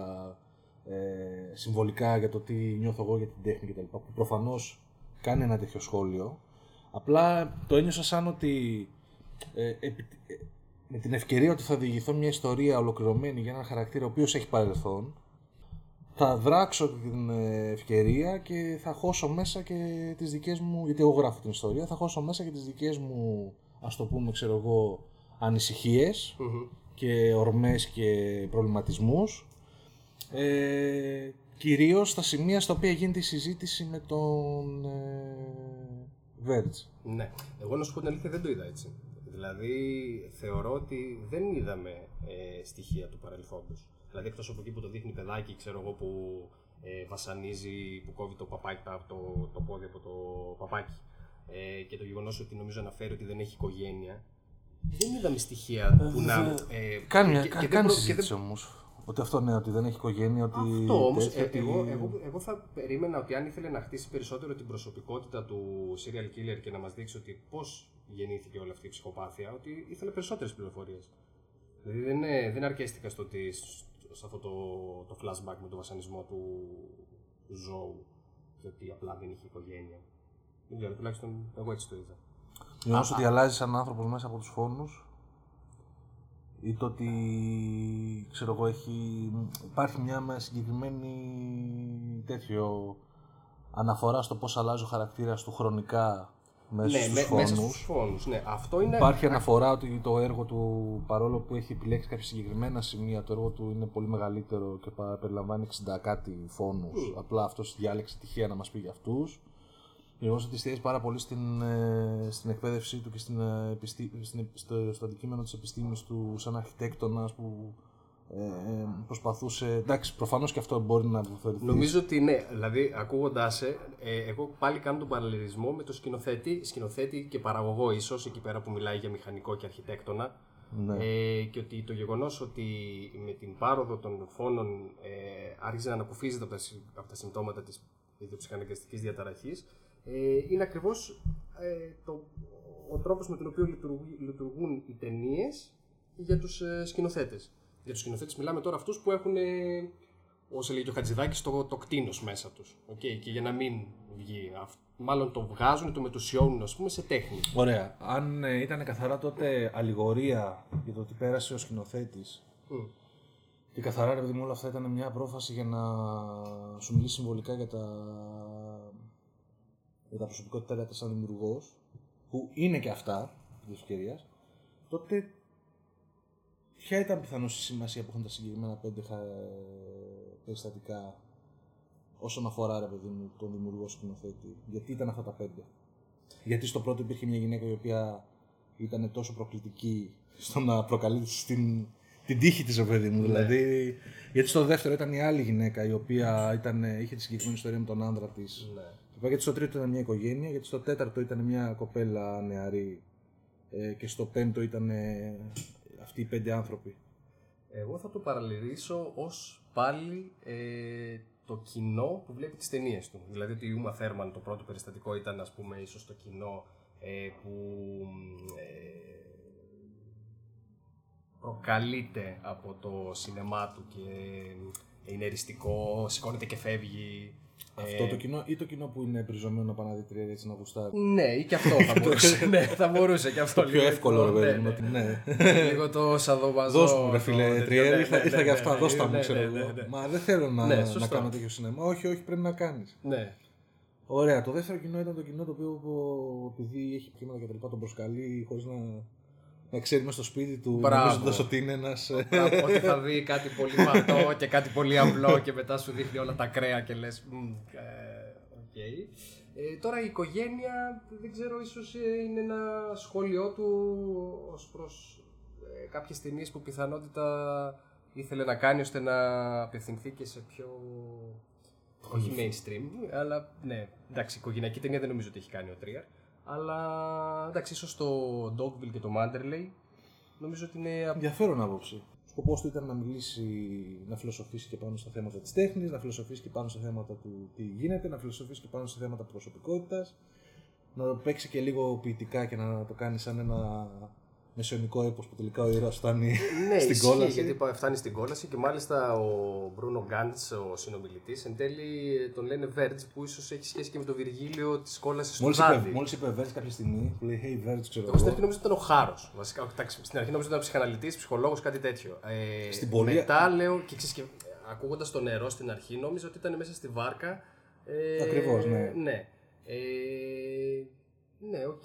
ε, συμβολικά για το τι νιώθω εγώ για την τέχνη κτλ. Που προφανώς κάνει ένα τέτοιο σχόλιο. Απλά το ένιωσα σαν ότι ε, επι- ε, με την ευκαιρία ότι θα διηγηθώ μια ιστορία ολοκληρωμένη για έναν χαρακτήρα ο οποίος έχει παρελθόν, θα δράξω την ε, ευκαιρία και θα χώσω μέσα και τις δικές μου, γιατί εγώ γράφω την ιστορία, θα χώσω μέσα και τις δικές μου, ας το πούμε, ξέρω εγώ, ανησυχίες Μμμ. Και ορμές και προβληματισμούς ε, κυρίως στα σημεία στα οποία γίνεται η συζήτηση με τον ε, Verge. Ναι. Εγώ να σου πω την αλήθεια δεν το είδα έτσι. Δηλαδή θεωρώ ότι δεν είδαμε ε, στοιχεία του παρελθόντος. Δηλαδή εκτός από εκεί που το δείχνει παιδάκι, ξέρω εγώ, που ε, βασανίζει, που κόβει το, παπάκι, τα- το, το πόδι από το παπάκι ε, και το γεγονός ότι νομίζω αναφέρει ότι δεν έχει οικογένεια. Δεν είδαμε στοιχεία που να... Ε, Κάνει, μια, και- κα- και δεν κάνει προ- και συζήτηση δεν- όμως. Ότι αυτό ναι, ότι δεν έχει οικογένεια, ότι. Αυτό όμως, τέτοιο, ότι- εγώ, εγώ, εγώ θα περίμενα ότι αν ήθελε να χτίσει περισσότερο την προσωπικότητα του serial killer και να μας δείξει ότι πώς γεννήθηκε όλη αυτή η ψυχοπάθεια, ότι ήθελε περισσότερες πληροφορίες. Δηλαδή δεν, ε, δεν αρκέστηκα στο ότι σ- σε αυτό το, το flashback με τον βασανισμό του, του ζώου και ότι απλά δεν είχε οικογένεια. Δεν ξέρω, τουλάχιστον εγώ έτσι το είδα. Γεγονός ότι αλλάζει σαν άνθρωπος μέσα από τους φόνους. Ή το ότι ξέρω εγώ, έχει, υπάρχει μια με συγκεκριμένη τέτοιο αναφορά στο πώς αλλάζει ο χαρακτήρας του χρονικά μέσα ναι, στους με- φόνους. μέσα στους φόνους. Ναι, αυτό είναι... Υπάρχει αναφορά ότι το έργο του, παρόλο που έχει επιλέξει κάποια συγκεκριμένα σημεία, το έργο του είναι πολύ μεγαλύτερο και πα- περιλαμβάνει 60 κάτι φόνους. Απλά αυτός διάλεξε τυχαία να μας πει για αυτούς. Γεγονός ότι εστιάζει πάρα πολύ στην, ε, στην εκπαίδευσή του και στην, ε, επιστή, στην, επ- στο, στο αντικείμενο της επιστήμης του σαν αρχιτέκτονας που ε, ε, προσπαθούσε... Εντάξει, προφανώς και αυτό μπορεί να θεωρηθεί. Νομίζω ότι ναι, δηλαδή ακούγοντάς σε, ε, εγώ πάλι κάνω τον παραλληλισμό με το σκηνοθέτη, σκηνοθέτη και παραγωγό ίσως, εκεί πέρα που μιλάει για μηχανικό και αρχιτέκτονα. Ναι. Ε, και ότι το γεγονός ότι με την πάροδο των φόνων ε, άρχισε να ανακουφίζεται από τα, συ- από τα συμπτώματα της ιδιοψυχαναγκαστικής διαταραχής ε, είναι ακριβώς ε, το, ο τρόπος με τον οποίο λειτουργεί- λειτουργούν οι ταινίες για τους ε, σκηνοθέτες. Για τους σκηνοθέτες μιλάμε τώρα αυτούς που έχουν, ε, όσο λέγει και ο Χατζηδάκης, το, το κτίνος μέσα τους. Okay? Και για να μην βγει, αυ- μάλλον το βγάζουν, το μετουσιώνουν ας πούμε σε τέχνη. Ωραία. Αν ε, ήταν καθαρά τότε αλληγορία για το ότι πέρασε ο σκηνοθέτης Μμ. και καθαρά ρε παιδί μου όλα αυτά ήταν μια πρόφαση για να σου μιλήσει συμβολικά για τα, για τα προσωπικότητά του σαν δημιουργός, που είναι και αυτά της ευκαιρίας, τότε ποια ήταν πιθανώς η σημασία που έχουν τα συγκεκριμένα πέντε χα- περιστατικά όσον αφορά ρε παιδί μου τον δημιουργό σκηνοθέτη; Γιατί ήταν αυτά τα πέντε; Γιατί στο πρώτο υπήρχε μια γυναίκα η οποία ήταν τόσο προκλητική στο να προκαλεί στην, την τύχη της, ρε παιδί μου. Δηλαδή, γιατί στο δεύτερο ήταν η άλλη γυναίκα η οποία ήταν, είχε τη συγκεκριμένη ιστορία με τον άντρα της. Ναι. Γιατί στο τρίτο ήταν μια οικογένεια, γιατί στο τέταρτο ήταν μια κοπέλα νεαρή ε, και στο πέμπτο ήταν ε, αυτοί οι πέντε άνθρωποι. Εγώ θα το παραλληλήσω ως πάλι ε, το κοινό που βλέπει τις ταινίες του. Δηλαδή ότι η Ούμα Θέρμαν το πρώτο περιστατικό ήταν ας πούμε ίσως το κοινό ε, που ε, προκαλείται από το σινεμά του και είναι εριστικό, σηκώνεται και φεύγει. Αυτό το κοινό ή το κοινό που είναι πριζωμένο να πάει να δει τρία έτσι να γουστάρει; Ναι, ή και αυτό θα μπορούσε. ναι, θα μπορούσε και αυτό. Το πιο λίγο. εύκολο ρε Ναι, παιδί μου. ναι. ότι Ναι. Λίγο το σαδομαζό. Δώσ' μου ρε το φίλε τέτοιο, τριέρι, ναι, ήρθα, ναι, ήρθα ναι, για ναι, αυτά, ναι, δώσ' τα ναι, μου ναι, ξέρω ναι, εγώ. ναι. Μα δεν θέλω να, Ναι, να σωστό. κάνω τέτοιο σινεμά. Όχι, όχι, πρέπει να κάνεις. Ναι. Ωραία, το δεύτερο κοινό ήταν το κοινό το οποίο που- επειδή έχει κύματα και τα λοιπά τον προσκαλεί χωρίς να, να ξέρεις μέσα στο σπίτι του Μπράβο. νομίζοντας ότι είναι ένας... ε, Μπράβο, Ότι θα δει κάτι πολύ ματό και κάτι πολύ απλό και μετά σου δείχνει όλα τα κρέα και λες «Μμ, ε, OK». Ε, τώρα η οικογένεια, δεν ξέρω, ίσως ε, είναι ένα σχόλιο του ως προς ε, κάποιες ταινίες που πιθανότητα ήθελε να κάνει ώστε να απευθυνθεί και σε πιο... Όχι mainstream, αλλά ναι, εντάξει, οικογενειακή ταινία δεν νομίζω ότι έχει κάνει ο Τρίαρ. Αλλά εντάξει, ίσως το Dogville και το Manderley νομίζω ότι είναι Ενδιαφέρον άποψη. Ο σκοπός του ήταν να μιλήσει, να φιλοσοφήσει και πάνω στα θέματα της τέχνης, να φιλοσοφήσει και πάνω στα θέματα του τι γίνεται, να φιλοσοφήσει και πάνω στα θέματα προσωπικότητας, να το παίξει και λίγο ποιητικά και να το κάνει σαν ένα μεσαιωνικό έπος που τελικά ο ήρωας φτάνει Ναι, στην ισχύει, κόλαση. γιατί πα- φτάνει στην κόλαση και μάλιστα ο Μπρούνο Γκαντς, ο συνομιλητής, εν τέλει ε, τον λένε Verge που ίσως έχει σχέση και με το Βυργίλιο της κόλασης του Μόλις Δάντη. είπε, μόλις είπε Verge κάποια στιγμή, που λέει Hey Verge, ξέρω Εγώ στην εγώ. αρχή νόμιζα ότι ήταν ο Χάρος. Βασικά, όχι, εντάξει, στην αρχή νόμιζα ότι ήταν ψυχαναλυτής, ψυχολόγος, κάτι τέτοιο. Ε, Στην πορεία- Μετά λέω και ξέρεις, ακούγοντας το νερό στην αρχή, νόμιζα ότι ήταν μέσα στη βάρκα. Ε, Ακριβώς, ναι. Ναι, ε, ναι οκ.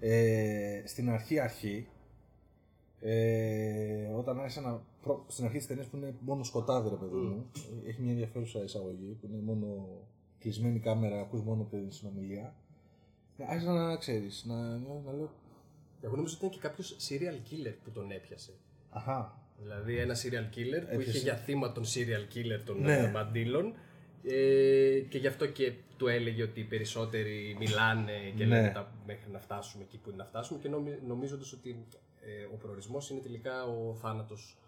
Ε, στην αρχή αρχή, ε, όταν άρχισα να. προ- Στην αρχή τη ταινία που είναι μόνο σκοτάδι, ρε παιδί μου, έχει μια ενδιαφέρουσα εισαγωγή που είναι μόνο κλεισμένη κάμερα, ακούς μόνο την συνομιλία. Ε, Άρχισα να ξέρεις, να, να λέω. Εγώ νόμιζα ότι ήταν και κάποιος serial killer που τον έπιασε. Αχά, Δηλαδή ένα serial killer που Έπιασε. είχε για θύμα τον serial killer των Ναι. ε, μαντήλων ε, και γι' αυτό και του έλεγε ότι οι περισσότεροι μιλάνε και Ναι. λένε τα, μέχρι να φτάσουμε εκεί που είναι να φτάσουμε και νομι, νομίζοντας ότι ε, ο προορισμός είναι τελικά ο θάνατος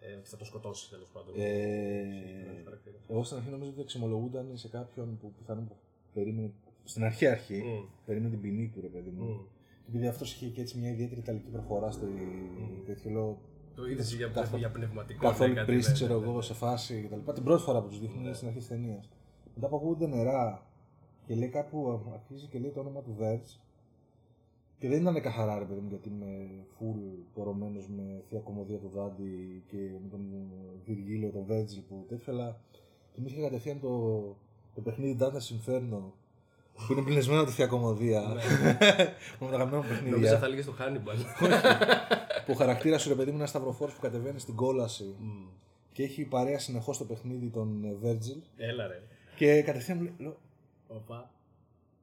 ε, ότι θα τον σκοτώσεις τέλος πάντων. Ε, Ένας χαρακτήρας. εγώ στην αρχή νομίζω ότι εξομολογούνταν σε κάποιον που πιθανόν περίμενε. Στην αρχή αρχή, Μμ. περίμενε την ποινή του, ρε παιδί μου. Μμ. Και επειδή αυτός είχε και έτσι μια ιδιαίτερη ιταλική προφορά στο τέτοιο λέω. Το είδες για, καθόλου- για πνευματικό. Καθόλου ναι, κάτι, πρίστη, ναι, ξέρω ναι, εγώ, ναι. σε φάση κτλ. Την πρώτη φορά που τους δείχνει στην αρχή της ταινίας. Μετά που ακούγονται νερά και λέει κάπου αρχίζει και λέει το όνομα του Verge. Και δεν ήταν καθαρά ρε παιδί μου γιατί είμαι full πορωμένος με θεία κομμωδία του Δάντη και με τον Βιργίλιο, τον Virgil που τέτοιο, αλλά θυμήθηκα κατευθείαν το, το παιχνίδι Dante's Inferno που είναι πληνεσμένο από τη θεία κομμωδία. με τα αγαπημένα μου Νόμιζα παιχνίδια. θα έλεγε στο Hannibal. που ο χαρακτήρας σου ρε παιδί μου είναι ένας σταυροφόρος που κατεβαίνει στην κόλαση και έχει παρέα συνεχώς το παιχνίδι τον ε, Virgil. Έλα ρε. Και κατευθείαν μου λέει. λέω, Οπα.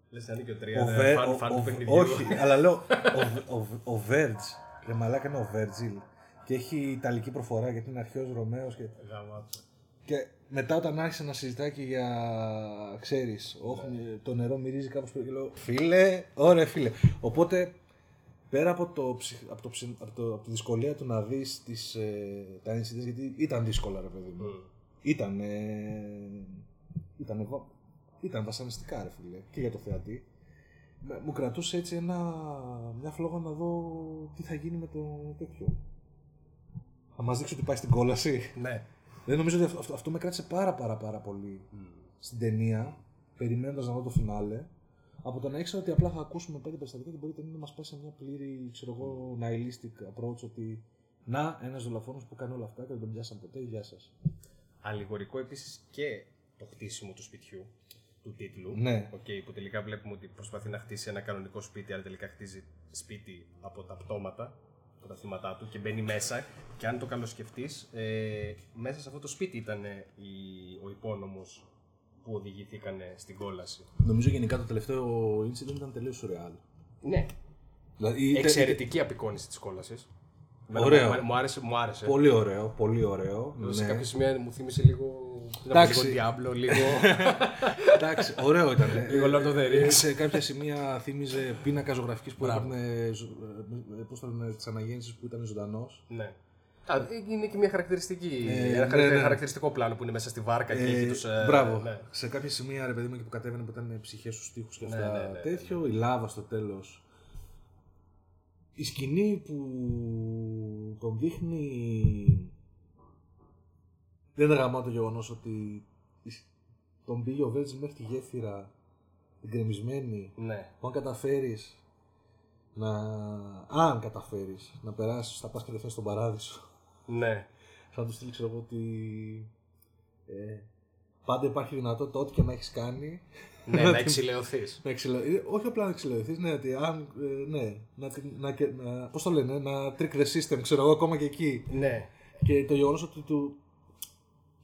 Λες να είναι και ο τρία. Ο ναι, Βε- φαν- ο- φαν ο- του παιχνιδιού. Όχι, αλλά λέω. Ο, ο, ο Verge. Ρε μαλάκα είναι ο Virgil. Και έχει ιταλική προφορά γιατί είναι αρχαίος Ρωμαίος. Και, Γαμάτο. και μετά όταν άρχισε να συζητάει και για. ξέρεις, το νερό μυρίζει κάπως πιο. και λέω, Φίλε, ωραία φίλε. Οπότε πέρα από, το, ψυχ- από, το, ψι- από, το, από τη δυσκολία του να δεις ε, τα incidents, γιατί ήταν δύσκολα, ρε παιδί μου. Ήταν. Ε, ήταν, βα- ήταν βασανιστικά, ρε φίλε, και για το θεατή. Με- Μου κρατούσε έτσι ένα, μια φλόγα να δω τι θα γίνει με το τέτοιο. Θα μας δείξει ότι πάει στην κόλαση. Ναι. Δεν νομίζω ότι αυτό, αυτό, αυτό με κράτησε πάρα πάρα πάρα πολύ στην ταινία, περιμένοντας να δω το φινάλε, από το να ήξερα ότι απλά θα ακούσουμε πέντε περιστατικά και μπορεί η ταινία να μας πάει σε μια πλήρη, ξέρω εγώ, nihilistic approach ότι να, ένας δολοφόνος που κάνει όλα αυτά και δεν τον πιάσαν ποτέ, γεια σας. Αλληγορικό επίσης και το χτίσιμο του σπιτιού, του τίτλου. Ναι. Οκ, που τελικά βλέπουμε ότι προσπαθεί να χτίσει ένα κανονικό σπίτι, αλλά τελικά χτίζει σπίτι από τα πτώματα, από τα θύματα του και μπαίνει μέσα. Και αν το καλοσκεφτείς, ε, μέσα σε αυτό το σπίτι ήταν η, ο υπόνομος που οδηγηθήκαν στην κόλαση. Νομίζω γενικά το τελευταίο incident ήταν τελείως surreal. Ναι. Δηλαδή, είτε- Εξαιρετική απεικόνηση της κόλασης. Ωραίο. Μου, μου άρεσε. Μου άρεσε. Πολύ ωραίο, πολύ ωραίο. Σε ναι. κάποια σημεία μου θύμισε λίγο. Εντάξει. Λίγο Diablo, λίγο. Εντάξει, ωραίο ήταν. Λίγο Lord of the Rings. Σε κάποια σημεία θύμιζε πίνακας ζωγραφικής που ήταν. Πώς το λένε, τη αναγέννησης που ήταν ζωντανός. Ναι. Α, είναι και μια χαρακτηριστική, Ε, ένα ναι, χαρακτε- ναι. χαρακτηριστικό πλάνο που είναι μέσα στη βάρκα και έχει τους... ε, μπράβο. ναι. Σε κάποια σημεία ρε παιδί μου και που κατέβαινε που ήταν ψυχές στους τοίχου και Ναι, αυτά ναι, ναι, ναι. τέτοιο. Η λάβα στο τέλος. Η σκηνή που τον δείχνει. Δεν είναι γαμά το γεγονός ότι τον πήγε ο Βέρτζιλ μέχρι τη γέφυρα την κρεμισμένη Ναι. που αν καταφέρεις να... αν καταφέρεις να περάσεις θα πας κατευθείαν στον παράδεισο Ναι. θα του στείλει ξέρω εγώ ότι ε, πάντα υπάρχει δυνατότητα ό,τι και να έχεις κάνει ναι, να εξηλαιωθείς. να εξελε... ε, όχι απλά να εξελαιωθείς, ναι, ότι αν, ε, ναι, να, την- να, και- να, πώς το λένε, να trick the system, ξέρω εγώ, ακόμα και εκεί. ναι. Και το γεγονός ότι του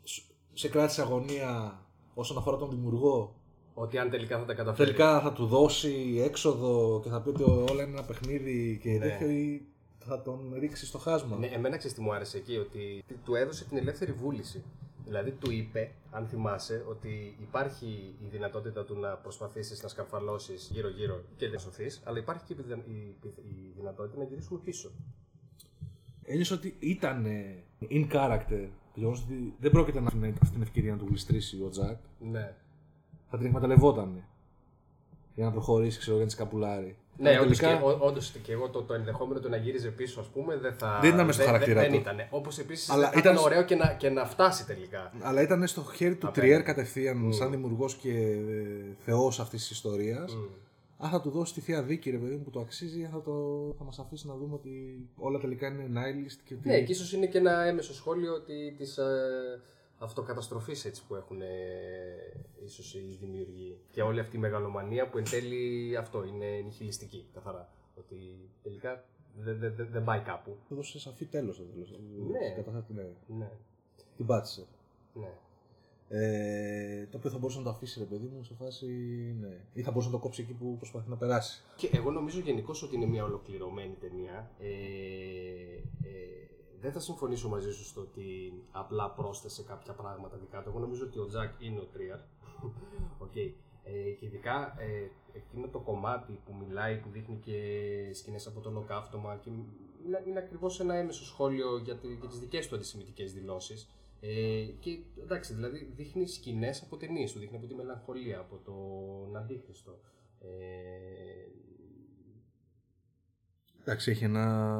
σ- σε κράτησε αγωνία όσον αφορά τον δημιουργό, Ότι αν τελικά θα τα καταφέρει. τελικά θα του δώσει έξοδο και θα πει ότι όλα είναι ένα παιχνίδι και Ναι. τέτοιο ή θα τον ρίξει στο χάσμα. Ναι, εμένα ξέρεις τι μου άρεσε εκεί, ότι του έδωσε την ελεύθερη βούληση. Δηλαδή του είπε, αν θυμάσαι, ότι υπάρχει η δυνατότητα του να προσπαθήσεις να σκαρφαλώσεις γύρω-γύρω και να σωθείς, αλλά υπάρχει και η πιδα- η πι- η δυνατότητα να γυρίσουμε πίσω. Ένιωσα ότι ήταν in character. Το γεγονός ότι δεν πρόκειται να αφήνει αυτή την ευκαιρία να του γλιστρήσει ο Τζακ. Ναι. Θα την εκμεταλλευόταν. για να προχωρήσει, ξέρω, για να της σκαπουλάρει. Ναι, Αλλά όντως τελικά- και, ό- όντως και εγώ το, το ενδεχόμενο του να γύριζε πίσω, ας πούμε, δεν θα. Δεν ήταν μες στο δεν- χαρακτήρα δεν, του. ήταν. Όπως επίσης Αλλά ήταν, ήταν ήταν- ωραίο και να, και να φτάσει τελικά. Αλλά ήταν στο χέρι του Απέναντι. Τριέρ κατευθείαν, σαν δημιουργός και ε, θεός αυτής της ιστορίας. Αν θα του δώσει τη θεία δίκη, ρε παιδί μου, που το αξίζει, ή αν θα, το, θα μας αφήσει να δούμε ότι όλα τελικά είναι nihilist και ότι. Ναι, και ίσως είναι και ένα έμεσο σχόλιο ότι της αυτοκαταστροφής έτσι που έχουν ε, ίσως οι δημιουργοί. Και όλη αυτή η μεγαλομανία που εν τέλει αυτό είναι νιχιλιστική καθαρά. Ότι τελικά δεν δεν- δεν- δεν πάει κάπου. Του δώσε σαφή τέλος στο τέλο. Ναι. Καταρχά ναι. Ναι, την πάτησε. ναι. Ε, το οποίο θα μπορούσε να το αφήσει, ρε παιδί μου, σε φάση. Ναι. Ή θα μπορούσε να το κόψει εκεί που προσπαθεί να περάσει. Και εγώ νομίζω γενικώς ότι είναι μια ολοκληρωμένη ταινία. Ε, ε, δεν θα συμφωνήσω μαζί σου στο ότι απλά πρόσθεσε κάποια πράγματα δικά του. Εγώ νομίζω ότι ο Τζακ είναι ο Τρίαρ. Οκ. Ε, και ειδικά ε, εκείνο το κομμάτι που μιλάει, που δείχνει και σκηνές από το ολοκαύτωμα και είναι, είναι ακριβώς ένα έμμεσο σχόλιο για, τη, για τις δικές του αντισημιτικές δηλώσεις. Ε, και εντάξει, δηλαδή δείχνει σκηνές από ταινίες του, δείχνει από τη μελαγχολία, από τον Αντίχριστο. Ε, Εντάξει, έχει ένα,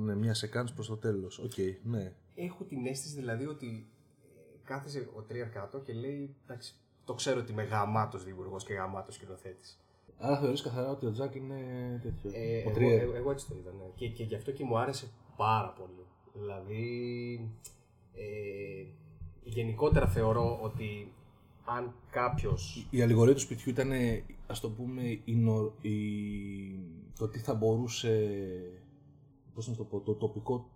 ναι, μια σεκάνς προς το τέλος. Οκ, ναι. έχω την αίσθηση δηλαδή ότι ε, κάθεσε ο Τρίαρ κάτω και λέει εντάξει, το ξέρω ότι είμαι γαμάτος δημιουργός και γαμάτος σκηνοθέτης. Άρα θεωρείς καθαρά ότι ο Τζακ είναι τέτοιο. Ε, ο εγώ, Τριέρ. ε, εγώ έτσι το είδα, ναι. και, και γι' αυτό και μου άρεσε πάρα πολύ. Δηλαδή, ε, γενικότερα θεωρώ ότι αν κάποιος Η αλληγορία του σπιτιού ήταν, ας το πούμε, η, νο- η- το τι θα μπορούσε, πώς να το πω, το τοπικό,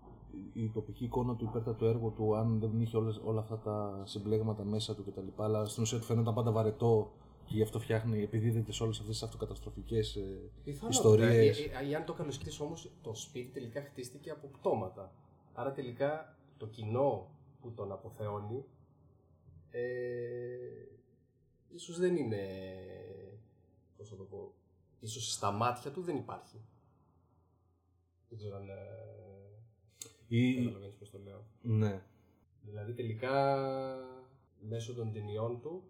η τοπική εικόνα του υπέρτατου έργου του, αν δεν είχε όλες, όλα αυτά τα συμπλέγματα μέσα του κτλ. Αλλά στην ουσία του φαίνονταν πάντα βαρετό και γι' αυτό φτιάχνει, επιδίδεται σε όλες αυτές τις αυτοκαταστροφικές ε, Πιθανότατα. ιστορίες. Ε, ε, ε, αν το καλοσκεφτείς όμως, το σπίτι τελικά χτίστηκε από πτώματα. Άρα τελικά το κοινό που τον αποθεώνει ε, ίσως δεν είναι, πώς θα το πω, ίσως στα μάτια του δεν υπάρχει. Δεν ξέρω αν ε, Ή, καταλαβαίνεις πώς το λέω. ναι. Δηλαδή τελικά μέσω των ταινιών του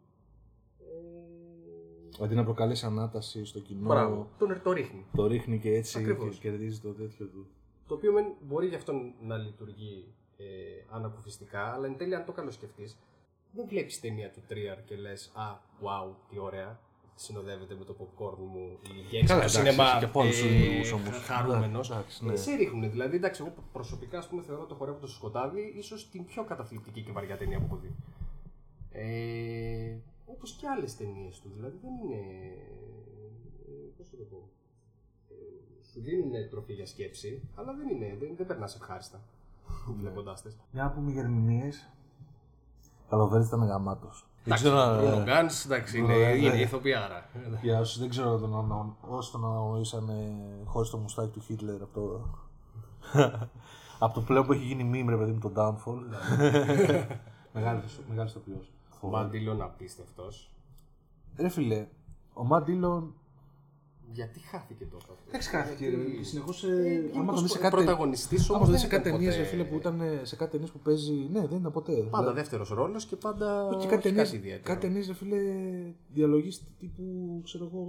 ε, Αντί να προκαλέσει ανάταση στο κοινό, Μπράβο, τον το ρίχνει. το ρίχνει και έτσι Ακριβώς. και κερδίζει το τέτοιο του. Το οποίο μεν μπορεί γι' αυτό να λειτουργεί ε, ανακουφιστικά, αλλά εν τέλει, αν το καλοσκεφτείς, δεν βλέπεις ταινία του Τρίαρ και λες Α, wow, τι ωραία. Συνοδεύεται με το popcorn μου η γέννηση Καλά, του εντάξει, σινεμά. έχει και πολλούς δημιουργούς όμως. Χαρούμενος. Ναι, εντάξει, ναι. Ε, σε ρίχνουν. Δηλαδή, εντάξει, εγώ προσωπικά ας πούμε, θεωρώ το χορεύοντα στο σκοτάδι ίσως την πιο καταθλιπτική και βαριά ταινία που έχω δει. Ε, Όπως και άλλες ταινίες του. Δηλαδή, δεν είναι. Πώς θα το πω. Ε, σου δίνουν τροφή για σκέψη, αλλά δεν είναι. Δεν, δεν περνάς ευχάριστα. Βλέποντάς τες. Για να πούμε για ερμηνείες. Καλοβέρι ήταν γαμάτος. Δεν ξέρω Ο αν. Γκάν, εντάξει, είναι, Ναι, ναι. είναι ηθοποιάρα. Για όσους δεν ξέρω τον ανα- όσοι τον αναγνωρίσαν χωρίς το μουστάκι του Χίτλερ από το. από το πλέον που έχει γίνει meme, ρε παιδί μου, το Downfall. Μεγάλο ηθοποιός. Ο Μαντήλον απίστευτος. Ρε φιλέ, ο Μαντίλον. Γιατί χάθηκε τότε αυτό; Εντάξει, χάθηκε. Γιατί- Συνεχώς. Ε, Άμα το δεις σε ο κάτι. πρωταγωνιστής Άμα όμως το δεις δεν σε κάτι ήταν ταινίε, ποτέ- ρε φίλε, που ήταν ε, σε κάτι ταινίες που παίζει. Ναι, δεν ήταν ποτέ. Πάντα Δηλαδή, δεύτερος ρόλος και πάντα. Και όχι κάτι ταινίες, ιδιαίτερο. κάτι ταινίες, ρε φίλε, διαλογής τύπου, ξέρω εγώ,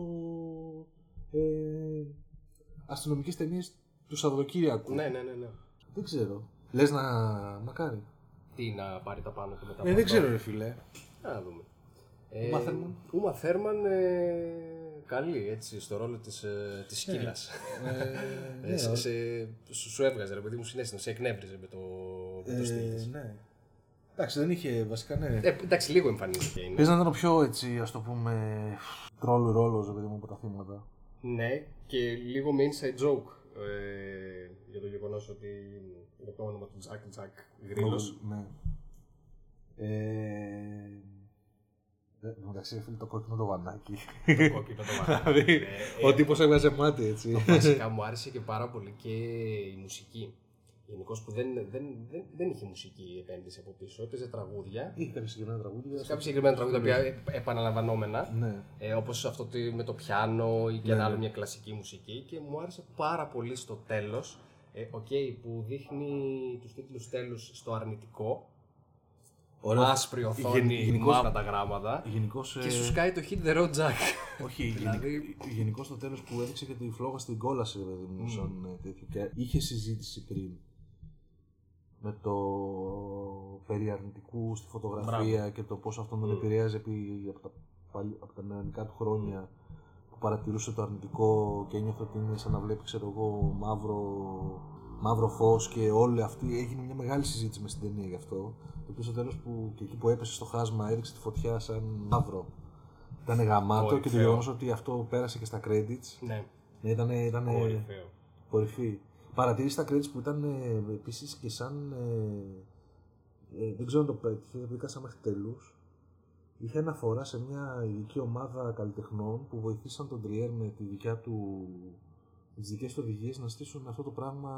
ε, αστυνομικές ταινίες του Σαββατοκύριακου. Ναι, ναι, ναι. ναι. Δεν ξέρω. Λες να... μακάρι. Τι να πάρει τα πάνω του μετά. Ε, δεν ξέρω ρε φίλε. Να δούμε. Ε, Ούμα Θέρμαν. Ούμα Θέρμαν, ε, καλή έτσι στο ρόλο της, ε, της σκύλας. Ε, Ε, ναι, σε, σε- σου, σου έβγαζε ρε παιδί μου συνέστημα, σε εκνεύριζε με το, με το στυλ ε, της. ναι. Εντάξει, δεν είχε βασικά, ναι. Ε, εντάξει, λίγο εμφανίστηκε είναι. Πες να ήταν ο πιο έτσι, ας το πούμε, τρόλου ρόλος, ρε παιδί μου, από τα θύματα. Ναι, και λίγο με inside joke ε, για το γεγονός ότι είναι το όνομα του Jack Jack Γρήλος. Ναι. Ε, ε, Εντάξει, ρε φίλε, το κόκκινο το βανάκι. το κόκκινο το μάτι. Δηλαδή, Ε, ο τύπος έβγαζε μάτι, έτσι. Βασικά μου άρεσε και πάρα πολύ και η μουσική. Γενικώς που δεν, δεν, δεν, δεν είχε μουσική επένδυση από πίσω. Έπαιζε τραγούδια. Είχε κάποια συγκεκριμένα τραγούδια. Κάποια συγκεκριμένα τραγούδια που ε, επαναλαμβανόμενα. Ναι. Ε, Όπως αυτό το- με το πιάνο ή και Ναι, ένα ναι. άλλο μια κλασική μουσική. Και μου άρεσε πάρα πολύ στο τέλος. Ε, οκ, που δείχνει τους τίτλους τέλους στο αρνητικό Ωραίο. άσπρη οθόνη, Γεν- γενικώς- μαύρα τα γράμματα. Γενικώς, Και ε, σου σκάει το Hit the Road Jack. Όχι, Δηλαδή- γενικώς το τέλος που έδειξε και τη φλόγα στην κόλαση, ρε παιδί μου, σαν ε, τέτοιο. Και είχε συζήτηση πριν με το περί αρνητικού στη φωτογραφία και το πώς αυτό τον επηρέαζε επί, από, τα, παλι- από τα νεανικά του χρόνια που παρατηρούσε το αρνητικό και ένιωθε ότι είναι σαν να βλέπει ξέρω εγώ μαύρο, μαύρο φως και όλη αυτή έγινε μια μεγάλη συζήτηση μες στην ταινία γι' αυτό το οποίο στο τέλος που και εκεί που έπεσε στο χάσμα έδειξε τη φωτιά σαν μαύρο ήταν γαμάτο και το Κορυφαίο. γεγονός ότι αυτό πέρασε και στα credits ναι, ναι, ήταν, ήταν κορυφαίο. κορυφή. Παρατηρήσει τα credits που ήταν ε, επίσης και σαν. Ε, ε, δεν ξέρω αν το πέτυχε, βρήκα μέχρι τέλου. Είχε αναφορά σε μια ειδική ομάδα καλλιτεχνών που βοηθήσαν τον Τριέρ με τη δικιά του, τις δικές του οδηγίες να στήσουν αυτό το πράγμα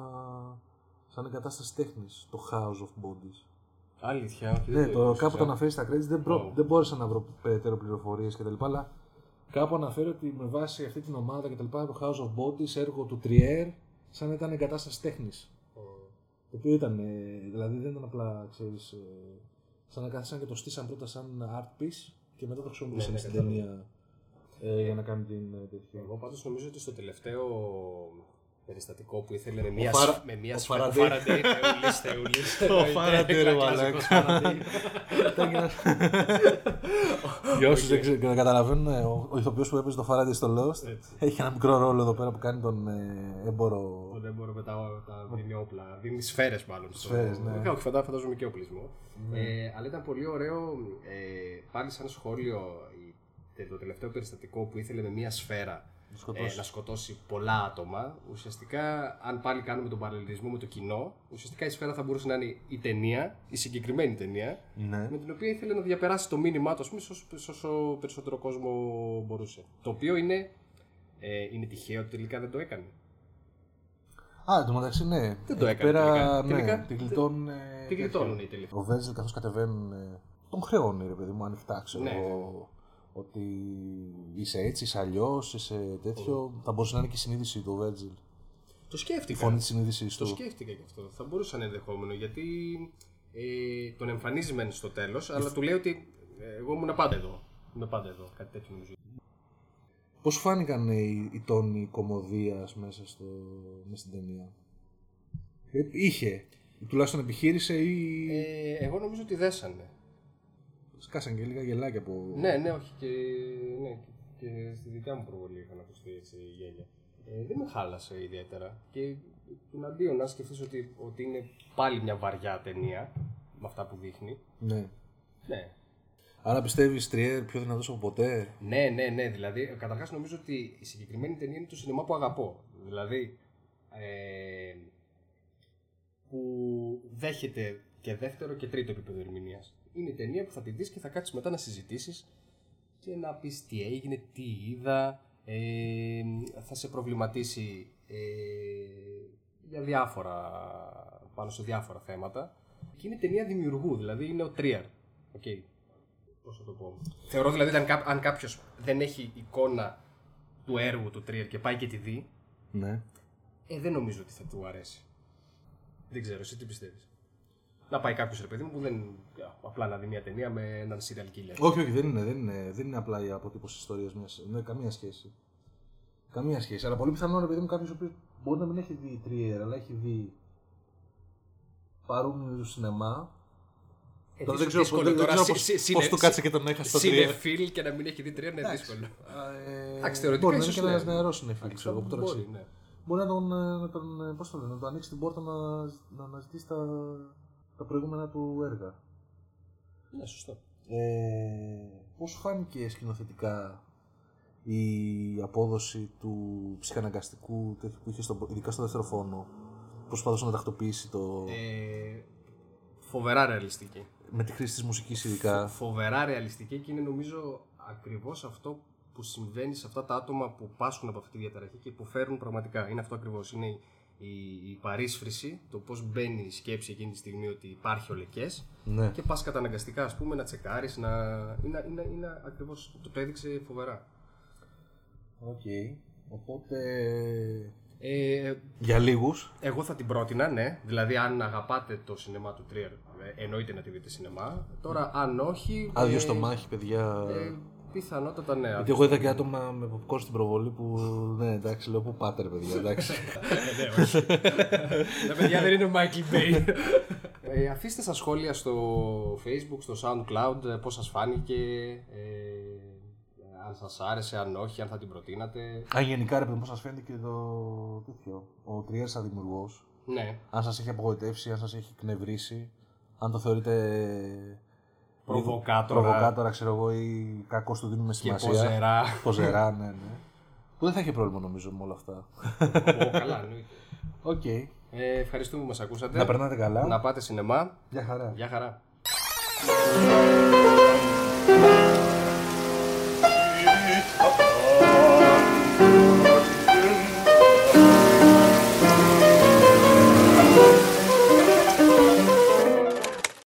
σαν εγκατάσταση τέχνης, το House of Bodies. Αλήθεια, όχι. Ναι, δεν το, ήξερα. κάπου το αναφέρεις στα credits, δεν, προ, Oh. δεν μπόρεσα να βρω περαιτέρω πληροφορίες κτλ. Αλλά κάπου αναφέρει ότι με βάση αυτή την ομάδα κτλ. Το House of Bodies, έργο του Τριέρ, σαν να ήταν εγκατάσταση τέχνης. Το οποίο ήταν, ε, δηλαδή δεν ήταν απλά, ξέρεις, ε, σαν να κάθισαν και το στήσαν πρώτα σαν art piece και μετά το χρησιμοποιήσαν Ναι, ναι, στην κατάλαβα. ταινία ε, για να κάνει την ε, τέτοια. Εγώ πάντως νομίζω ότι στο τελευταίο περιστατικό που ήθελε με μια, Φάρα- σ- με μια ο σφαίρα. Φάραντεϊ. Φάραντεϊ, θεούλης, θεούλης. Ο Εννοείται, Φάραντεϊ, ρε κλασικός μαλάκα. Φάραντεϊ. Για όσους δεν ξε- δεν καταλαβαίνουν, ε, ο, ο ηθοποιός που έπαιζε το Faraday στο Lost Έτσι. έχει ένα μικρό ρόλο εδώ πέρα που κάνει τον ε, έμπορο. Δεν μπορώ με τα, τα δίνει όπλα. Δίνει σφαίρες μάλλον. στο- Σφαίρες, ναι. Ε, Όχι, φαντά- φαντάζομαι και οπλισμό. Ε, αλλά ήταν πολύ ωραίο ε, πάλι σαν σχόλιο η- το τελευταίο περιστατικό που ήθελε με μία σφαίρα σκοτώσει. ε, να σκοτώσει πολλά άτομα. Ουσιαστικά, αν πάλι κάνουμε τον παραλληλισμό με το κοινό, ουσιαστικά η σφαίρα θα μπορούσε να είναι η ταινία, η συγκεκριμένη ταινία, Ναι. με την οποία ήθελε να διαπεράσει το μήνυμά του, ας πούμε, σε όσο, σε όσο περισσότερο κόσμο μπορούσε. Το οποίο είναι, ε, είναι τυχαίο ότι τελικά δεν το έκανε. Α, εν τω μεταξύ, ναι. Δεν το Εκεί έκανε Πέρα, τελικά. ναι, Τελικά, την γλιτώνουν. ε, Τι γλιτώνουν τέτοιο. οι τελευταίοι. Ο Βέζελ καθώς κατεβαίνουν. ε, τον χρεώνει, ρε παιδί μου, ανοιχτά ξέρω Ναι, εγώ. Ότι είσαι έτσι, είσαι αλλιώς, είσαι τέτοιο. Θα μπορούσε να είναι και η συνείδηση του Βέτζελ. Το Η σκέφτηκα. φωνή της συνείδησή Το του. σκέφτηκα και αυτό. Θα μπορούσε να είναι ενδεχόμενο γιατί ε, τον εμφανίζει μεν στο τέλος, αλλά του λέει ότι ε, εγώ ήμουν πάντα εδώ. Είμαι πάντα εδώ. Κάτι τέτοιο νομίζω. Πώς σου φάνηκαν ε, οι, οι τόνοι κομμωδίας μέσα, στο, μέσα στην ταινία; Ε, είχε. Τουλάχιστον επιχείρησε ή. Ε, εγώ νομίζω ότι δέσανε. Σκάσαν και λίγα γελάκια από. Ναι, ναι, όχι. Και, ναι, και, και στη δικιά μου προβολή είχαν ακουστεί έτσι γέλια. Ε, δεν με χάλασε ιδιαίτερα. Και τουναντίον, αν σκεφτείς ότι, ότι είναι πάλι μια βαριά ταινία με αυτά που δείχνει. ναι. Ναι, Άρα πιστεύεις Τριέρ πιο δυνατός από ποτέ; Ναι, ναι, ναι. Δηλαδή, καταρχάς νομίζω ότι η συγκεκριμένη ταινία είναι το σινεμά που αγαπώ. Δηλαδή, ε, που δέχεται και δεύτερο και τρίτο επίπεδο ερμηνείας. Είναι η ταινία που θα τη δεις και θα κάτσεις μετά να συζητήσεις και να πεις τι έγινε, τι είδα. Ε, θα σε προβληματίσει ε, για διάφορα, πάνω σε διάφορα θέματα. Και είναι ταινία δημιουργού, δηλαδή είναι ο Τρίαρ. Okay. Πώς θα το πω. Θεωρώ δηλαδή αν, κά- αν κάποιος δεν έχει εικόνα του έργου του Τρίερ και πάει και τη δει, Ναι. ε, δεν νομίζω ότι θα του αρέσει. Δεν ξέρω, εσύ τι πιστεύεις. Να πάει κάποιος ρε παιδί μου που δεν. απλά να δει μια ταινία με έναν serial killer. Όχι, όχι, δεν είναι, δεν είναι, δεν είναι απλά η αποτύπωση ιστορίας μια. Δεν καμία σχέση. Καμία σχέση. Αλλά πολύ πιθανό, ρε παιδί μου, κάποιος ο οποίος μπορεί να μην έχει δει Τριέρ, αλλά έχει δει παρόμοιου σινεμά. Ε, Τώρα δεν δύσκολο ξέρω, δεν, δεν τώρα, ξέρω συ- πώς, συ- πώς συνε- του κάτσε και τον έχασε στο Τριέρ. Συνεφίλ και να μην έχει δει Τρίερ είναι δύσκολο. Ε, Εντάξει, θεωρητικά μπορεί να είναι ίσως και ναι. ένα νεαρός συνεφίλ, ξέρω εγώ που τώρα Μπορεί, ξέρει. ναι. Μπορεί να τον, ε, να τον, ε, πώς το λένε, να του ανοίξει την πόρτα να, να αναζητήσει τα, τα προηγούμενα του έργα. Ναι, σωστό. Ε, πώς σου φάνηκε σκηνοθετικά η απόδοση του ψυχαναγκαστικού τέτοιου που είχε στο, ειδικά στο δεύτερο φόνο. Προσπαθούσε να τακτοποιήσει το. Ε, φοβερά ρεαλιστική. με τη χρήση της μουσικής ειδικά. φοβερά ρεαλιστική και είναι νομίζω ακριβώς αυτό που συμβαίνει σε αυτά τα άτομα που πάσχουν από αυτή τη διαταραχή και υποφέρουν πραγματικά. Είναι αυτό ακριβώς. Είναι η, η παρείσφρηση, το πώς μπαίνει η σκέψη εκείνη τη στιγμή ότι υπάρχει ο λεκές Ναι. και πας καταναγκαστικά ας πούμε να τσεκάρεις, να... είναι, είναι, είναι ακριβώς, το, το έδειξε φοβερά. Οκ. Οπότε. Ε, Για λίγους. εγώ θα την πρότεινα, ναι. Δηλαδή, αν αγαπάτε το σινεμά του Τρίερ, ε, εννοείται να τη δείτε σινεμά. Τώρα, αν όχι. Άδειο ε, στομάχι, παιδιά. ε, πιθανότατα ναι. Γιατί εγώ είδα και άτομα με popcorn στην προβολή που. Ναι, εντάξει, λέω που πάτε, ρε παιδιά. Εντάξει. ναι, όχι. Τα παιδιά δεν είναι ο Michael Bay. Ε, αφήστε στα σχόλια στο Facebook, στο SoundCloud ε, πώς σας φάνηκε, ε, αν σας άρεσε, αν όχι, αν θα την προτείνατε. Α, γενικά ρε παιδί, πώς σας φαίνεται και το τέτοιο. Ο Τριέρ σαν δημιουργός. Ναι, Αν σας έχει απογοητεύσει, αν σας έχει εκνευρίσει, αν το θεωρείτε. Προβοκάτορα. Προβοκάτορα, ξέρω εγώ, ή κακό του δίνουμε και σημασία. ποζερά. Ποζερά, ναι, ναι. Που δεν θα έχει πρόβλημα νομίζω με όλα αυτά. Ω, καλά, εννοείται. Οκ. Ε, ευχαριστούμε που μας ακούσατε. Να περνάτε καλά. Να πάτε σινεμά. Γεια χαρά. Γεια χαρά.